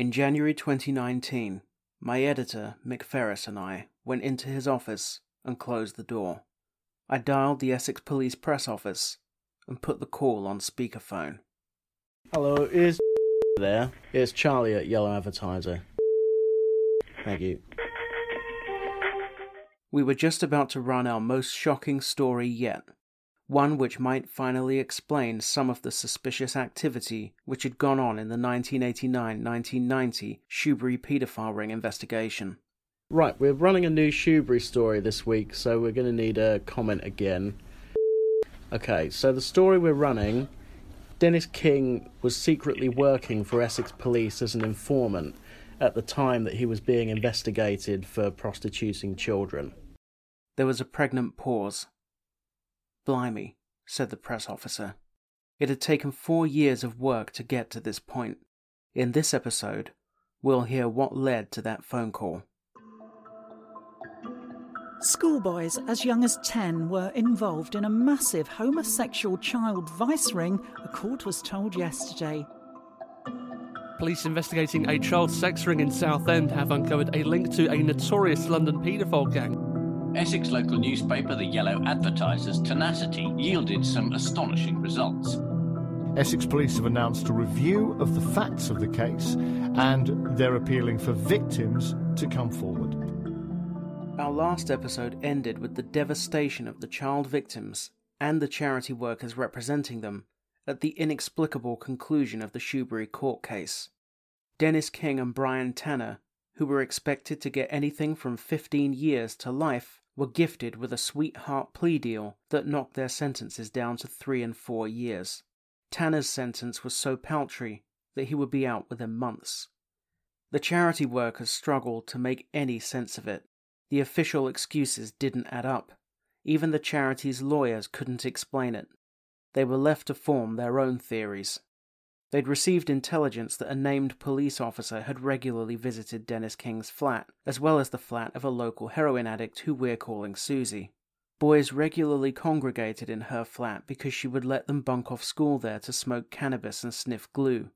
In January 2019, my editor, Mick Ferris, and I went into his office and closed the door. I dialed the Essex Police Press Office and put the call on speakerphone. Hello, is there? It's Charlie at Yellow Advertiser. Thank you. We were just about to run our most shocking story yet, one which might finally explain some of the suspicious activity which had gone on in the 1989 1990 Shoebury paedophile ring investigation. Right, we're running a new Shoebury story this week, so we're going to need a comment again. Okay, so the story we're running Dennis King was secretly working for Essex Police as an informant at the time that he was being investigated for prostituting children. There was a pregnant pause. Blimey, said the press officer. It had taken four years of work to get to this point. In this episode, we'll hear what led to that phone call. Schoolboys as young as 10 were involved in a massive homosexual child vice ring, a court was told yesterday. Police investigating a child sex ring in Southend have uncovered a link to a notorious London paedophile gang. Essex local newspaper The Yellow Advertiser's tenacity yielded some astonishing results. Essex Police have announced a review of the facts of the case and they're appealing for victims to come forward. Our last episode ended with the devastation of the child victims and the charity workers representing them at the inexplicable conclusion of the Shoebury court case. Dennis King and Brian Tanner, who were expected to get anything from 15 years to life, were gifted with a sweetheart plea deal that knocked their sentences down to three and four years. Tanner's sentence was so paltry that he would be out within months. The charity workers struggled to make any sense of it. The official excuses didn't add up. Even the charity's lawyers couldn't explain it. They were left to form their own theories. They'd received intelligence that a named police officer had regularly visited Dennis King's flat, as well as the flat of a local heroin addict who we're calling Susie. Boys regularly congregated in her flat because she would let them bunk off school there to smoke cannabis and sniff glue.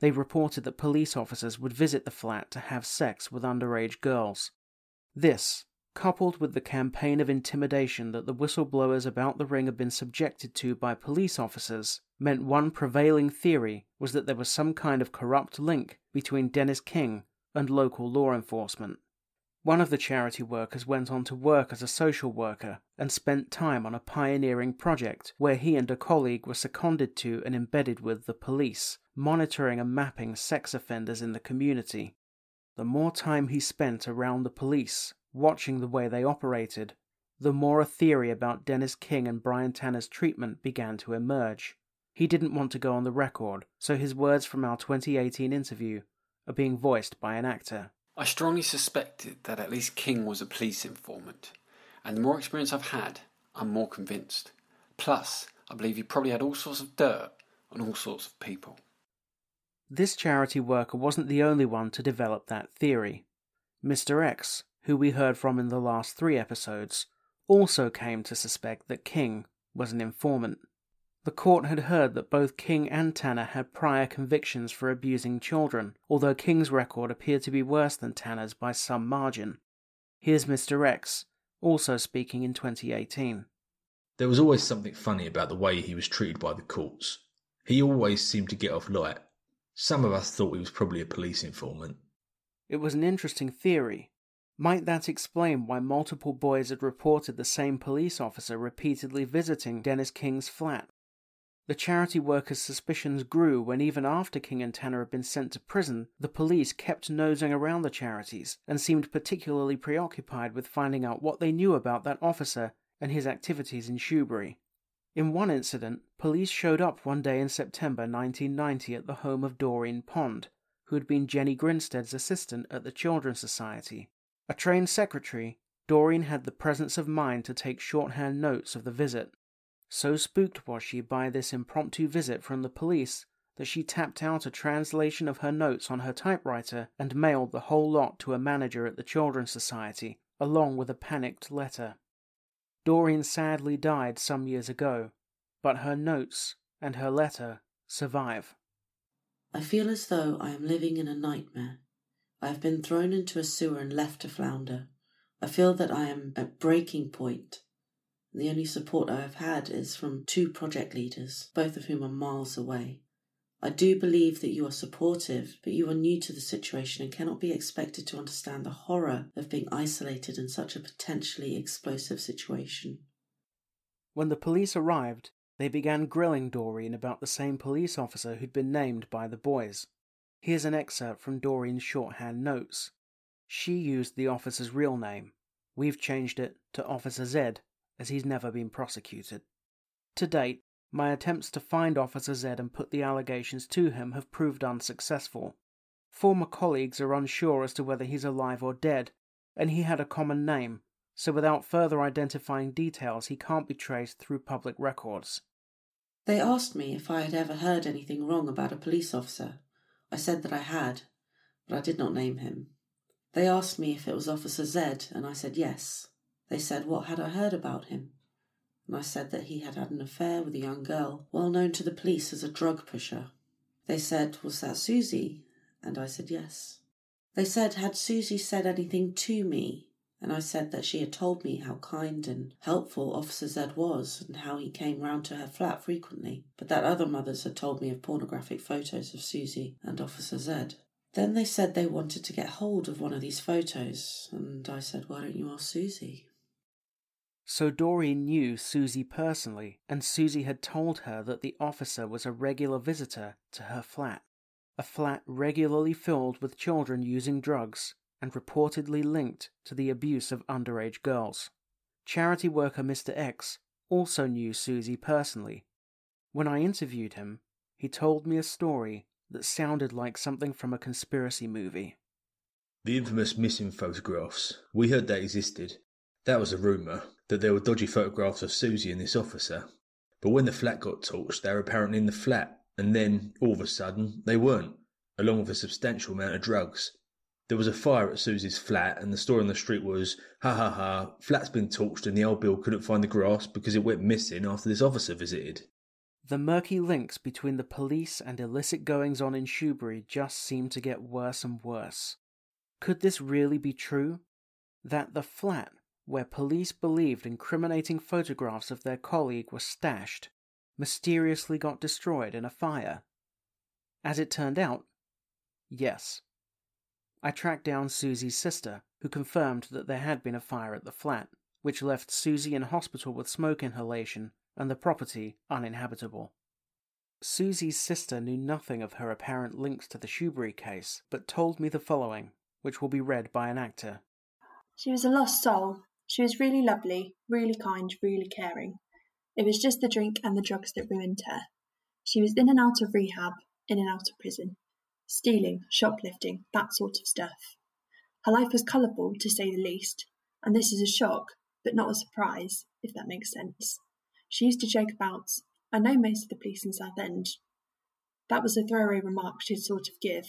They reported that police officers would visit the flat to have sex with underage girls. This, coupled with the campaign of intimidation that the whistleblowers about the ring had been subjected to by police officers, meant one prevailing theory was that there was some kind of corrupt link between Dennis King and local law enforcement. One of the charity workers went on to work as a social worker and spent time on a pioneering project where he and a colleague were seconded to and embedded with the police, monitoring and mapping sex offenders in the community. The more time he spent around the police, watching the way they operated, the more a theory about Dennis King and Brian Tanner's treatment began to emerge. He didn't want to go on the record, so his words from our 2018 interview are being voiced by an actor. I strongly suspected that at least King was a police informant, and the more experience I've had, I'm more convinced. Plus, I believe he probably had all sorts of dirt on all sorts of people. This charity worker wasn't the only one to develop that theory. Mr. X, who we heard from in the last three episodes, also came to suspect that King was an informant. The court had heard that both King and Tanner had prior convictions for abusing children, although King's record appeared to be worse than Tanner's by some margin. Here's Mr. X, also speaking in 2018. There was always something funny about the way he was treated by the courts. He always seemed to get off light. Some of us thought he was probably a police informant. It was an interesting theory. Might that explain why multiple boys had reported the same police officer repeatedly visiting Dennis King's flat? The charity workers' suspicions grew when, even after King and Tanner had been sent to prison, the police kept nosing around the charities and seemed particularly preoccupied with finding out what they knew about that officer and his activities in Shoebury. In one incident, police showed up one day in September 1990 at the home of Doreen Pond, who had been Jenny Grinstead's assistant at the Children's Society. A trained secretary, Doreen had the presence of mind to take shorthand notes of the visit. So spooked was she by this impromptu visit from the police that she tapped out a translation of her notes on her typewriter and mailed the whole lot to a manager at the Children's Society, along with a panicked letter. Doreen sadly died some years ago, but her notes and her letter survive. I feel as though I am living in a nightmare. I have been thrown into a sewer and left to flounder. I feel that I am at breaking point. The only support I have had is from two project leaders, both of whom are miles away. I do believe that you are supportive, but you are new to the situation and cannot be expected to understand the horror of being isolated in such a potentially explosive situation. When the police arrived, they began grilling Doreen about the same police officer who'd been named by the boys. Here's an excerpt from Doreen's shorthand notes. She used the officer's real name. We've changed it to Officer Z, as he's never been prosecuted. To date, my attempts to find Officer Z and put the allegations to him have proved unsuccessful. Former colleagues are unsure as to whether he's alive or dead, and he had a common name, so without further identifying details, he can't be traced through public records. They asked me if I had ever heard anything wrong about a police officer. I said that I had, but I did not name him. They asked me if it was Officer Z, and I said yes. They said what had I heard about him, and I said that he had had an affair with a young girl, well known to the police as a drug pusher. They said, Was that Susie? And I said yes. They said, Had Susie said anything to me? And I said that she had told me how kind and helpful Officer Z was and how he came round to her flat frequently, but that other mothers had told me of pornographic photos of Susie and Officer Z. Then they said they wanted to get hold of one of these photos, and I said, Why don't you ask Susie? So Doreen knew Susie personally, and Susie had told her that the officer was a regular visitor to her flat. A flat regularly filled with children using drugs and reportedly linked to the abuse of underage girls. Charity worker Mr. X also knew Susie personally. When I interviewed him, he told me a story that sounded like something from a conspiracy movie. The infamous missing photographs. We heard they existed. That was a rumour, that there were dodgy photographs of Susie and this officer. But when the flat got torched, they were apparently in the flat, and then, all of a sudden, they weren't, along with a substantial amount of drugs. There was a fire at Susie's flat, and the story on the street was, ha ha ha, flat's been torched and the old Bill couldn't find the grass because it went missing after this officer visited. The murky links between the police and illicit goings on in Shoebury just seemed to get worse and worse. Could this really be true? That the flat where police believed incriminating photographs of their colleague were stashed mysteriously got destroyed in a fire? As it turned out, yes. I tracked down Susie's sister, who confirmed that there had been a fire at the flat, which left Susie in hospital with smoke inhalation and the property uninhabitable. Susie's sister knew nothing of her apparent links to the Shoebury case, but told me the following, which will be read by an actor. She was a lost soul. She was really lovely, really kind, really caring. It was just the drink and the drugs that ruined her. She was in and out of rehab, in and out of prison, stealing, shoplifting, that sort of stuff. Her life was colourful, to say the least, and this is a shock, but not a surprise, if that makes sense. She used to joke about, I know most of the police in Southend. That was a throwaway remark she'd sort of give.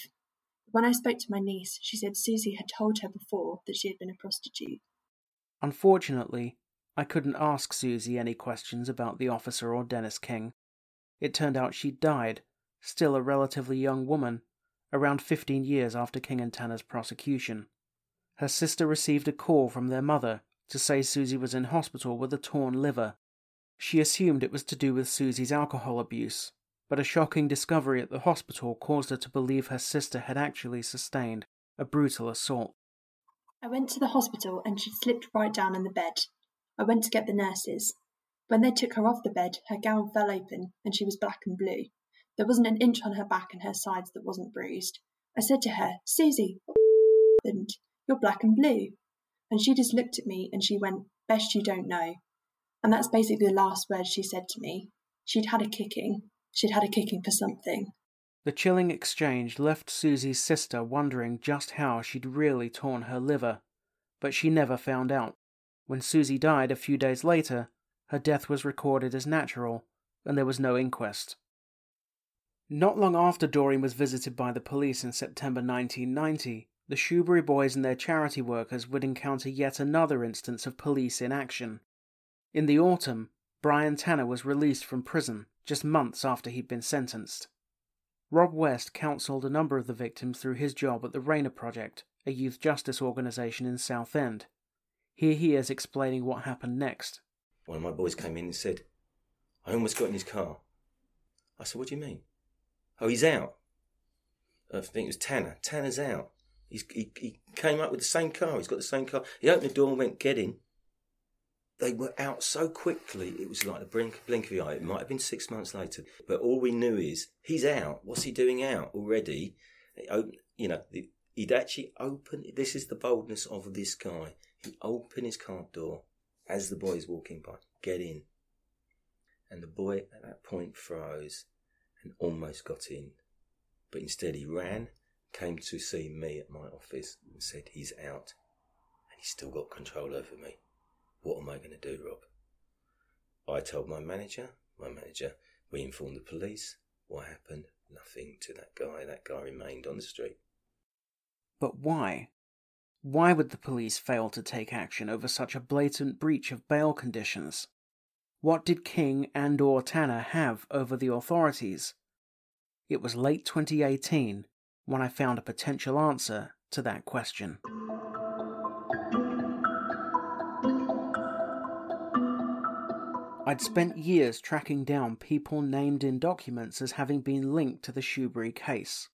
When I spoke to my niece, she said Susie had told her before that she had been a prostitute. Unfortunately, I couldn't ask Susie any questions about the officer or Dennis King. It turned out she'd died, still a relatively young woman, around 15 years after King and Tanner's prosecution. Her sister received a call from their mother to say Susie was in hospital with a torn liver. She assumed it was to do with Susie's alcohol abuse, but a shocking discovery at the hospital caused her to believe her sister had actually sustained a brutal assault. I went to the hospital and she'd slipped right down in the bed. I went to get the nurses. When they took her off the bed, her gown fell open and she was black and blue. There wasn't an inch on her back and her sides that wasn't bruised. I said to her, Susie, happened? You're black and blue. And she just looked at me and she went, Best you don't know. And that's basically the last word she said to me. She'd had a kicking. She'd had a kicking for something. The chilling exchange left Susie's sister wondering just how she'd really torn her liver, but she never found out. When Susie died a few days later, her death was recorded as natural, and there was no inquest. Not long after Doreen was visited by the police in September 1990, the Shoebury boys and their charity workers would encounter yet another instance of police inaction. In the autumn, Brian Tanner was released from prison just months after he'd been sentenced. Rob West counselled a number of the victims through his job at the Rainer Project, a youth justice organisation in Southend. Here he is explaining what happened next. One of my boys came in and said, I almost got in his car. I said, What do you mean? Oh, he's out. I think it was Tanner. Tanner's out. He's, he, he came up with the same car. He's got the same car. He opened the door and went, Get in. They were out so quickly, it was like the blink, blink of the eye. It might have been six months later. But all we knew is, he's out. What's he doing out already? You know, he'd actually opened. This is the boldness of this guy. He opened his car door as the boy's walking by. Get in. And the boy at that point froze and almost got in. But instead he ran, came to see me at my office and said he's out and he's still got control over me. What am I going to do, Rob? I told my manager, my manager, we informed the police. What happened? Nothing to that guy. That guy remained on the street. But why? Why would the police fail to take action over such a blatant breach of bail conditions? What did King and or Tanner have over the authorities? It was late 2018 when I found a potential answer to that question. I'd spent years tracking down people named in documents as having been linked to the Shoebury case.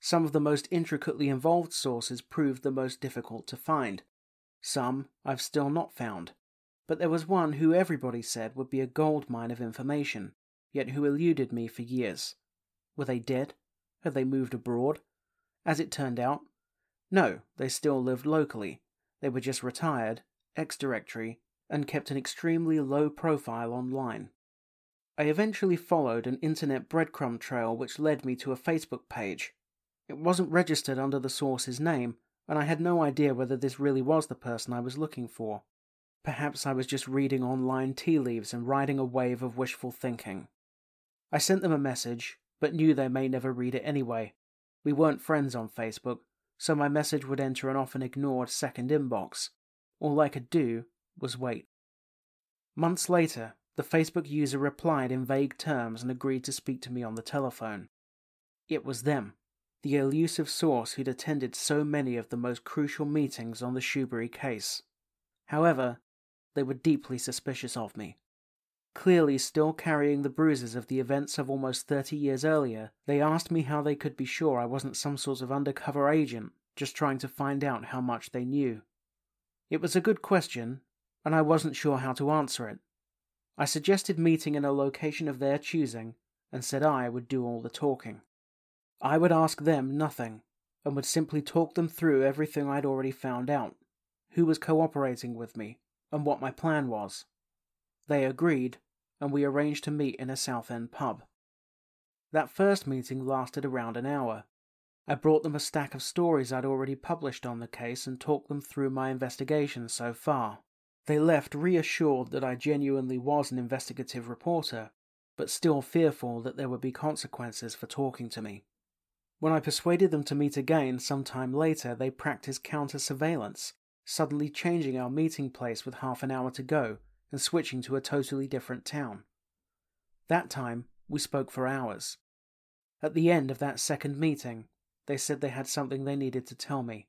Some of the most intricately involved sources proved the most difficult to find. Some I've still not found. But there was one who everybody said would be a gold mine of information, yet who eluded me for years. Were they dead? Had they moved abroad? As it turned out, no, they still lived locally. They were just retired, ex directory, and kept an extremely low profile online. I eventually followed an internet breadcrumb trail which led me to a Facebook page. It wasn't registered under the source's name, and I had no idea whether this really was the person I was looking for. Perhaps I was just reading online tea leaves and riding a wave of wishful thinking. I sent them a message, but knew they may never read it anyway. We weren't friends on Facebook, so my message would enter an often ignored second inbox. All I could do was wait. Months later, the Facebook user replied in vague terms and agreed to speak to me on the telephone. It was them, the elusive source who'd attended so many of the most crucial meetings on the Shoebury case. However, they were deeply suspicious of me. Clearly still carrying the bruises of the events of almost thirty years earlier, they asked me how they could be sure I wasn't some sort of undercover agent just trying to find out how much they knew. It was a good question, and I wasn't sure how to answer it. I suggested meeting in a location of their choosing, and said I would do all the talking. I would ask them nothing, and would simply talk them through everything I'd already found out, who was cooperating with me, and what my plan was. They agreed, and we arranged to meet in a Southend pub. That first meeting lasted around an hour. I brought them a stack of stories I'd already published on the case and talked them through my investigation so far. They left reassured that I genuinely was an investigative reporter, but still fearful that there would be consequences for talking to me. When I persuaded them to meet again some time later, they practiced counter surveillance, suddenly changing our meeting place with half an hour to go and switching to a totally different town. That time, we spoke for hours. At the end of that second meeting, they said they had something they needed to tell me,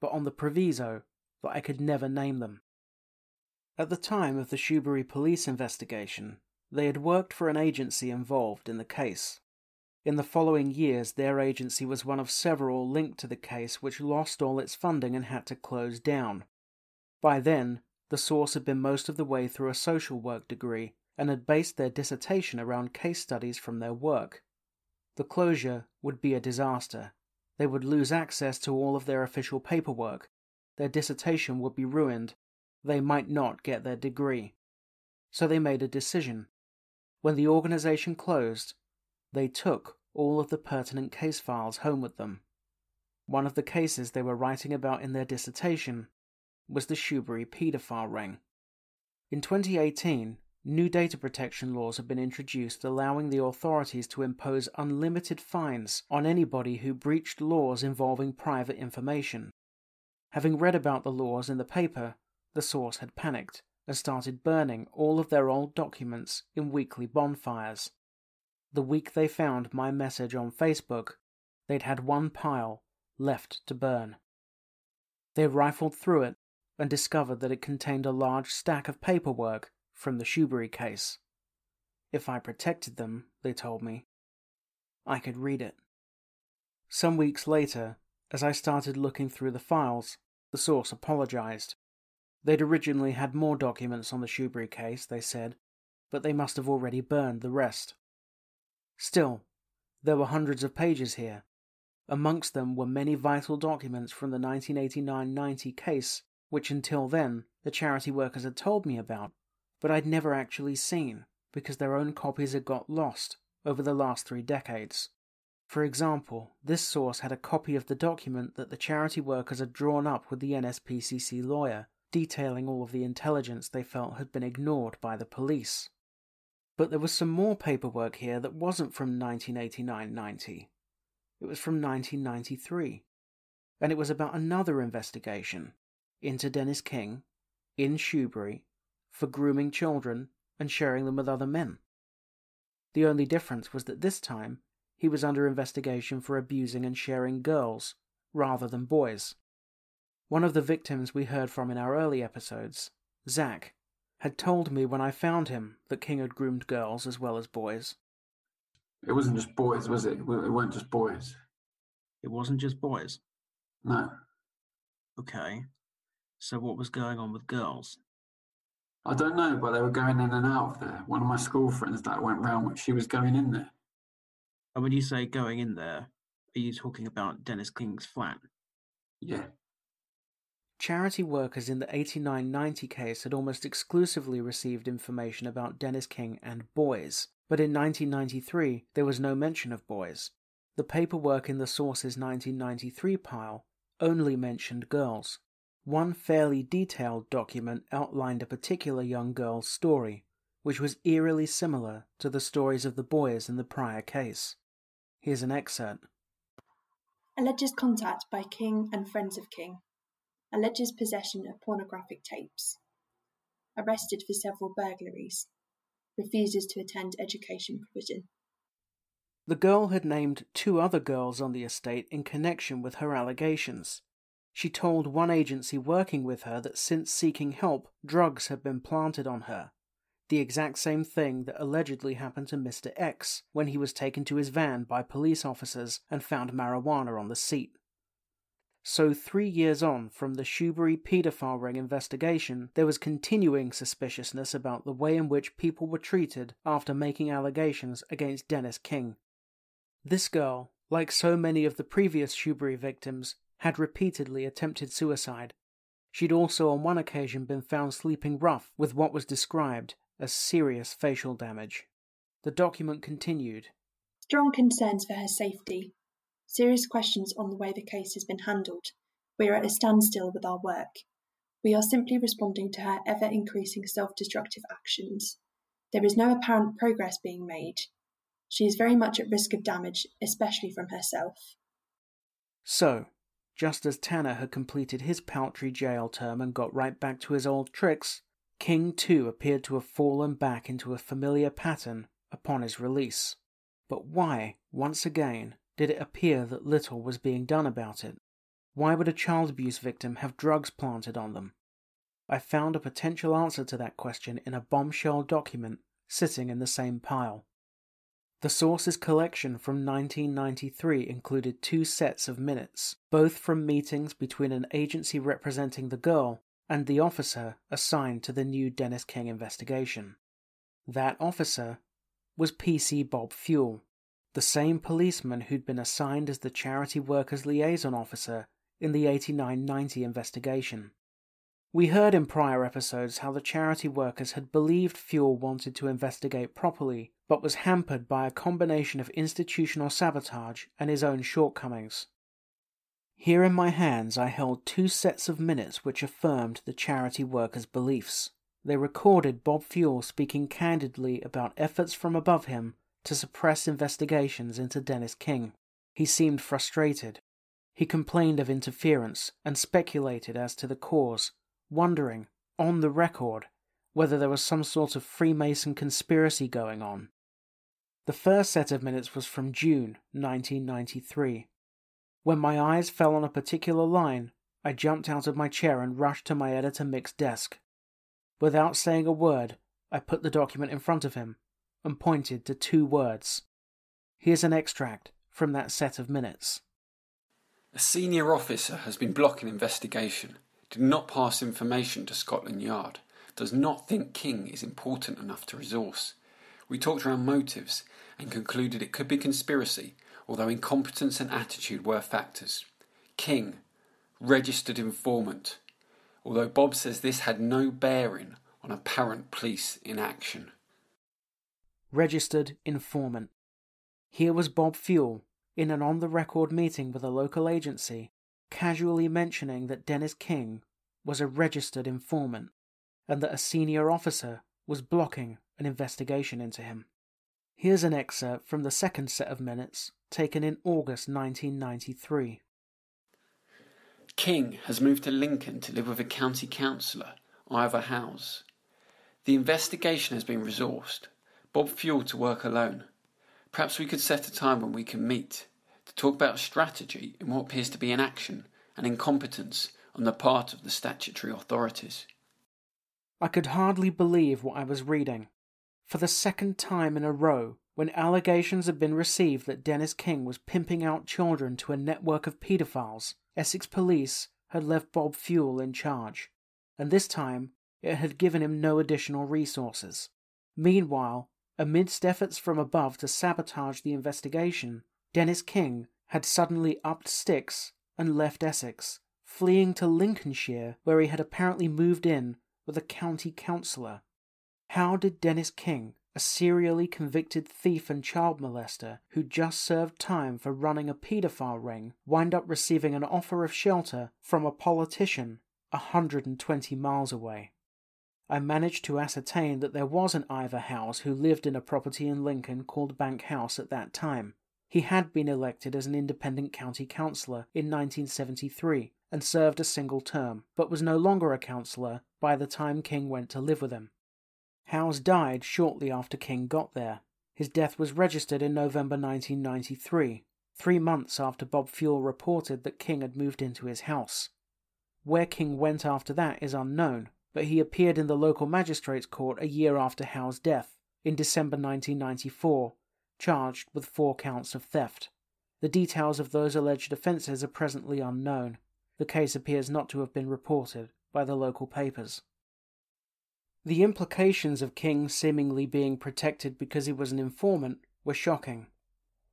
but on the proviso that I could never name them. At the time of the Shoebury police investigation, they had worked for an agency involved in the case. In the following years, their agency was one of several linked to the case which lost all its funding and had to close down. By then, the source had been most of the way through a social work degree and had based their dissertation around case studies from their work. The closure would be a disaster. They would lose access to all of their official paperwork. Their dissertation would be ruined, they might not get their degree. So they made a decision. When the organization closed, they took all of the pertinent case files home with them. One of the cases they were writing about in their dissertation was the Shoebury paedophile ring. In 2018, new data protection laws have been introduced allowing the authorities to impose unlimited fines on anybody who breached laws involving private information. Having read about the laws in the paper, the source had panicked and started burning all of their old documents in weekly bonfires. The week they found my message on Facebook, they'd had one pile left to burn. They rifled through it and discovered that it contained a large stack of paperwork from the Shoebury case. If I protected them, they told me, I could read it. Some weeks later, as I started looking through the files, the source apologized. They'd originally had more documents on the Shoebury case, they said, but they must have already burned the rest. Still, there were hundreds of pages here. Amongst them were many vital documents from the 1989 90 case, which until then the charity workers had told me about, but I'd never actually seen because their own copies had got lost over the last three decades. For example, this source had a copy of the document that the charity workers had drawn up with the NSPCC lawyer, detailing all of the intelligence they felt had been ignored by the police. But there was some more paperwork here that wasn't from 1989 90. It was from 1993. And it was about another investigation into Dennis King in Shoebury for grooming children and sharing them with other men. The only difference was that this time he was under investigation for abusing and sharing girls rather than boys. One of the victims we heard from in our early episodes, Zach, had told me when I found him that King had groomed girls as well as boys. It wasn't just boys, was it? It weren't just boys. It wasn't just boys? No. Okay. So what was going on with girls? I don't know, but they were going in and out of there. One of my school friends that went round, she was going in there. And when you say going in there, are you talking about Dennis King's flat? Yeah. Charity workers in the 8990 case had almost exclusively received information about Dennis King and boys, but in 1993 there was no mention of boys. The paperwork in the source's 1993 pile only mentioned girls. One fairly detailed document outlined a particular young girl's story, which was eerily similar to the stories of the boys in the prior case. Here's an excerpt. Alleges contact by King and friends of King. Alleges possession of pornographic tapes. Arrested for several burglaries. Refuses to attend education provision. The girl had named two other girls on the estate in connection with her allegations. She told one agency working with her that since seeking help, drugs had been planted on her. The exact same thing that allegedly happened to Mr. X when he was taken to his van by police officers and found marijuana on the seat. So, three years on from the Shoebury paedophile ring investigation, there was continuing suspiciousness about the way in which people were treated after making allegations against Dennis King. This girl, like so many of the previous Shoebury victims, had repeatedly attempted suicide. She'd also on one occasion been found sleeping rough with what was described as serious facial damage. The document continued. Strong concerns for her safety. Serious questions on the way the case has been handled. We are at a standstill with our work. We are simply responding to her ever increasing self destructive actions. There is no apparent progress being made. She is very much at risk of damage, especially from herself. So, just as Tanner had completed his paltry jail term and got right back to his old tricks, King too appeared to have fallen back into a familiar pattern upon his release. But why, once again, did it appear that little was being done about it? Why would a child abuse victim have drugs planted on them? I found a potential answer to that question in a bombshell document sitting in the same pile. The source's collection from 1993 included two sets of minutes, both from meetings between an agency representing the girl and the officer assigned to the new Dennis King investigation. That officer was PC Bob Fuel, the same policeman who'd been assigned as the charity workers liaison officer in the 8990 investigation. We heard in prior episodes how the charity workers had believed Fuel wanted to investigate properly, but was hampered by a combination of institutional sabotage and his own shortcomings. Here in my hands I held two sets of minutes which affirmed the charity workers' beliefs. They recorded Bob Fuel speaking candidly about efforts from above him to suppress investigations into Dennis King. He seemed frustrated. He complained of interference and speculated as to the cause, wondering, on the record, whether there was some sort of Freemason conspiracy going on. The first set of minutes was from June 1993. When my eyes fell on a particular line, I jumped out of my chair and rushed to my editor Mick's desk. Without saying a word, I put the document in front of him and pointed to two words. Here's an extract from that set of minutes. A senior officer has been blocking investigation, did not pass information to Scotland Yard, does not think King is important enough to resource. We talked around motives and concluded it could be conspiracy, although incompetence and attitude were factors. King, registered informant, although Bob says this had no bearing on apparent police inaction. Registered informant. Here was Bob Fuel, in an on the record meeting with a local agency, casually mentioning that Dennis King was a registered informant and that a senior officer was blocking an investigation into him. Here's an excerpt from the second set of minutes taken in August 1993. King has moved to Lincoln to live with a county councillor, Ivor Howes. The investigation has been resourced. Bob Fuel to work alone. Perhaps we could set a time when we can meet to talk about strategy in what appears to be inaction and incompetence on the part of the statutory authorities. I could hardly believe what I was reading. For the second time in a row, when allegations had been received that Dennis King was pimping out children to a network of paedophiles, Essex Police had left Bob Fuel in charge, and this time it had given him no additional resources. Meanwhile, amidst efforts from above to sabotage the investigation, Dennis King had suddenly upped sticks and left Essex, fleeing to Lincolnshire, where he had apparently moved in with a county councillor. How did Dennis King, a serially convicted thief and child molester who just served time for running a paedophile ring, wind up receiving an offer of shelter from a politician a hundred and twenty miles away? I managed to ascertain that there was an Ivor Howes who lived in a property in Lincoln called Bank House at that time. He had been elected as an independent county councillor in 1973 and served a single term, but was no longer a councillor by the time King went to live with him. Howes died shortly after King got there. His death was registered in November 1993, three months after Bob Fuel reported that King had moved into his house. Where King went after that is unknown, but he appeared in the local magistrate's court a year after Howes' death, in December 1994, charged with four counts of theft. The details of those alleged offences are presently unknown. The case appears not to have been reported by the local papers. The implications of King seemingly being protected because he was an informant were shocking.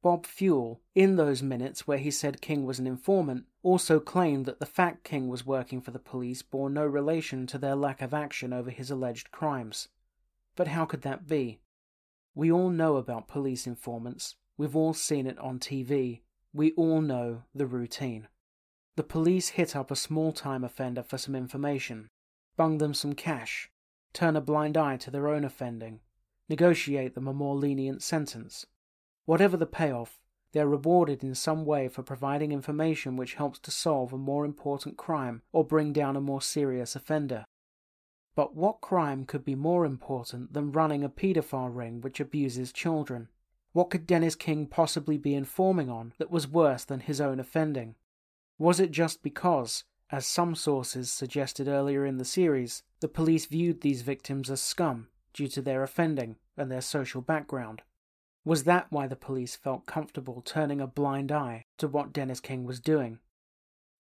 Bob Fuel, in those minutes where he said King was an informant, also claimed that the fact King was working for the police bore no relation to their lack of action over his alleged crimes. But how could that be? We all know about police informants, we've all seen it on TV, we all know the routine. The police hit up a small time offender for some information, bung them some cash, turn a blind eye to their own offending, negotiate them a more lenient sentence. Whatever the payoff, they are rewarded in some way for providing information which helps to solve a more important crime or bring down a more serious offender. But what crime could be more important than running a paedophile ring which abuses children? What could Dennis King possibly be informing on that was worse than his own offending? Was it just because, as some sources suggested earlier in the series, the police viewed these victims as scum due to their offending and their social background? Was that why the police felt comfortable turning a blind eye to what Dennis King was doing?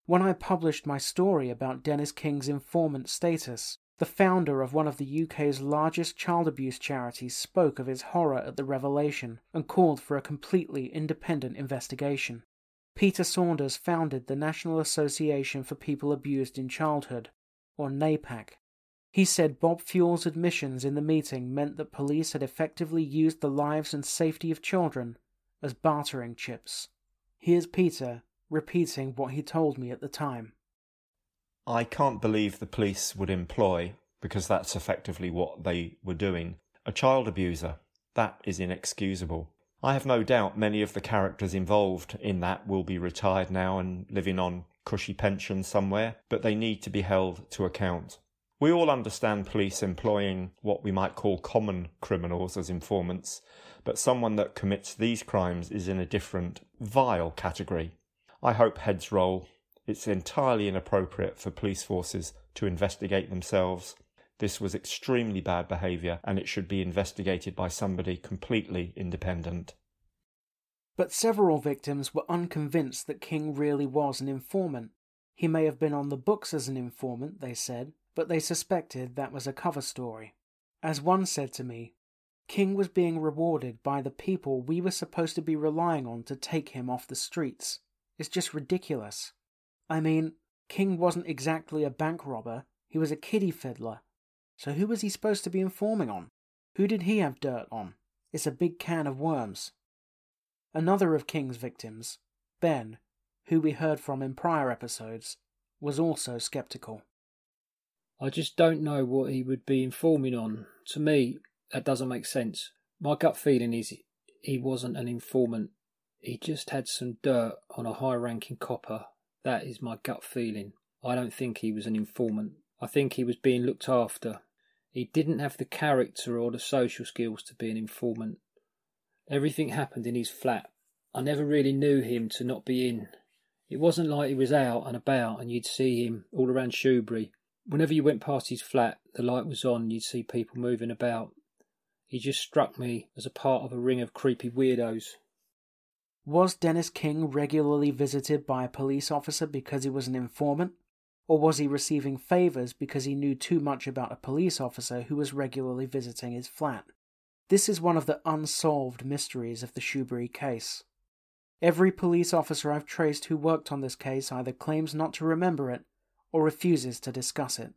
When I published my story about Dennis King's informant status, the founder of one of the UK's largest child abuse charities spoke of his horror at the revelation and called for a completely independent investigation. Peter Saunders founded the National Association for People Abused in Childhood, or NAPAC. He said Bob Fuel's admissions in the meeting meant that police had effectively used the lives and safety of children as bartering chips. Here's Peter repeating what he told me at the time. I can't believe the police would employ, because that's effectively what they were doing, a child abuser. That is inexcusable. I have no doubt many of the characters involved in that will be retired now and living on cushy pensions somewhere, but they need to be held to account. We all understand police employing what we might call common criminals as informants, but someone that commits these crimes is in a different, vile category. I hope heads roll. It's entirely inappropriate for police forces to investigate themselves. This was extremely bad behaviour and it should be investigated by somebody completely independent. But several victims were unconvinced that King really was an informant. He may have been on the books as an informant, they said, but they suspected that was a cover story. As one said to me, King was being rewarded by the people we were supposed to be relying on to take him off the streets. It's just ridiculous. I mean, King wasn't exactly a bank robber, he was a kiddie fiddler. So who was he supposed to be informing on? Who did he have dirt on? It's a big can of worms. Another of King's victims, Ben, who we heard from in prior episodes, was also skeptical. I just don't know what he would be informing on. To me, that doesn't make sense. My gut feeling is he wasn't an informant. He just had some dirt on a high ranking copper. That is my gut feeling. I don't think he was an informant. I think he was being looked after. He didn't have the character or the social skills to be an informant. Everything happened in his flat. I never really knew him to not be in. It wasn't like he was out and about and you'd see him all around Shoebury. Whenever you went past his flat, the light was on, you'd see people moving about. He just struck me as a part of a ring of creepy weirdos. Was Dennis King regularly visited by a police officer because he was an informant? Or was he receiving favours because he knew too much about a police officer who was regularly visiting his flat? This is one of the unsolved mysteries of the Shoebury case. Every police officer I've traced who worked on this case either claims not to remember it or refuses to discuss it.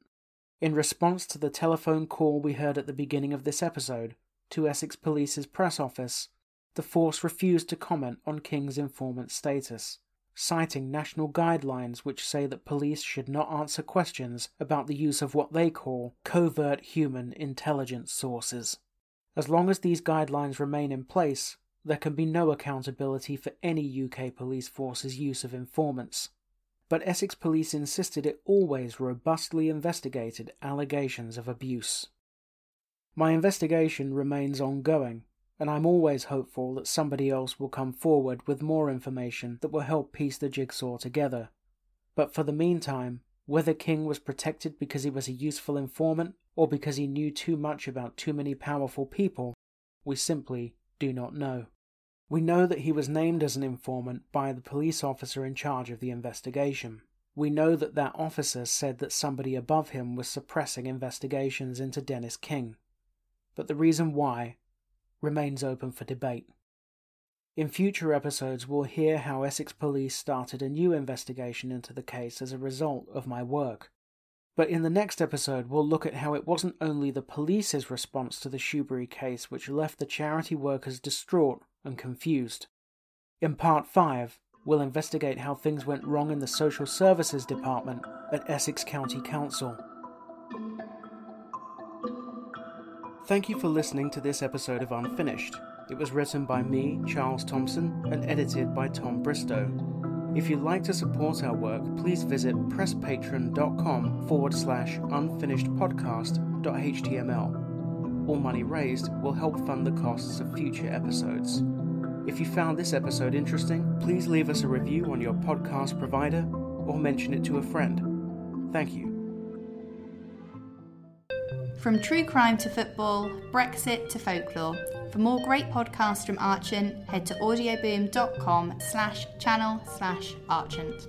In response to the telephone call we heard at the beginning of this episode to Essex Police's press office, the force refused to comment on King's informant status, citing national guidelines which say that police should not answer questions about the use of what they call covert human intelligence sources. As long as these guidelines remain in place, there can be no accountability for any UK police force's use of informants. But Essex Police insisted it always robustly investigated allegations of abuse. My investigation remains ongoing, and I'm always hopeful that somebody else will come forward with more information that will help piece the jigsaw together. But for the meantime, whether King was protected because he was a useful informant or because he knew too much about too many powerful people, we simply do not know. We know that he was named as an informant by the police officer in charge of the investigation. We know that that officer said that somebody above him was suppressing investigations into Dennis King. But the reason why remains open for debate. In future episodes, we'll hear how Essex Police started a new investigation into the case as a result of my work. But in the next episode, we'll look at how it wasn't only the police's response to the Shoebury case which left the charity workers distraught and confused. In part 5, we'll investigate how things went wrong in the Social Services Department at Essex County Council. Thank you for listening to this episode of Unfinished. It was written by me, Charles Thompson, and edited by Tom Bristow. If you'd like to support our work, please visit presspatron.com forward slash unfinishedpodcast.html. All money raised will help fund the costs of future episodes. If you found this episode interesting, please leave us a review on your podcast provider or mention it to a friend. Thank you. From true crime to football, Brexit to folklore. For more great podcasts from Archant, head to audioboom.com slash channel slash Archant.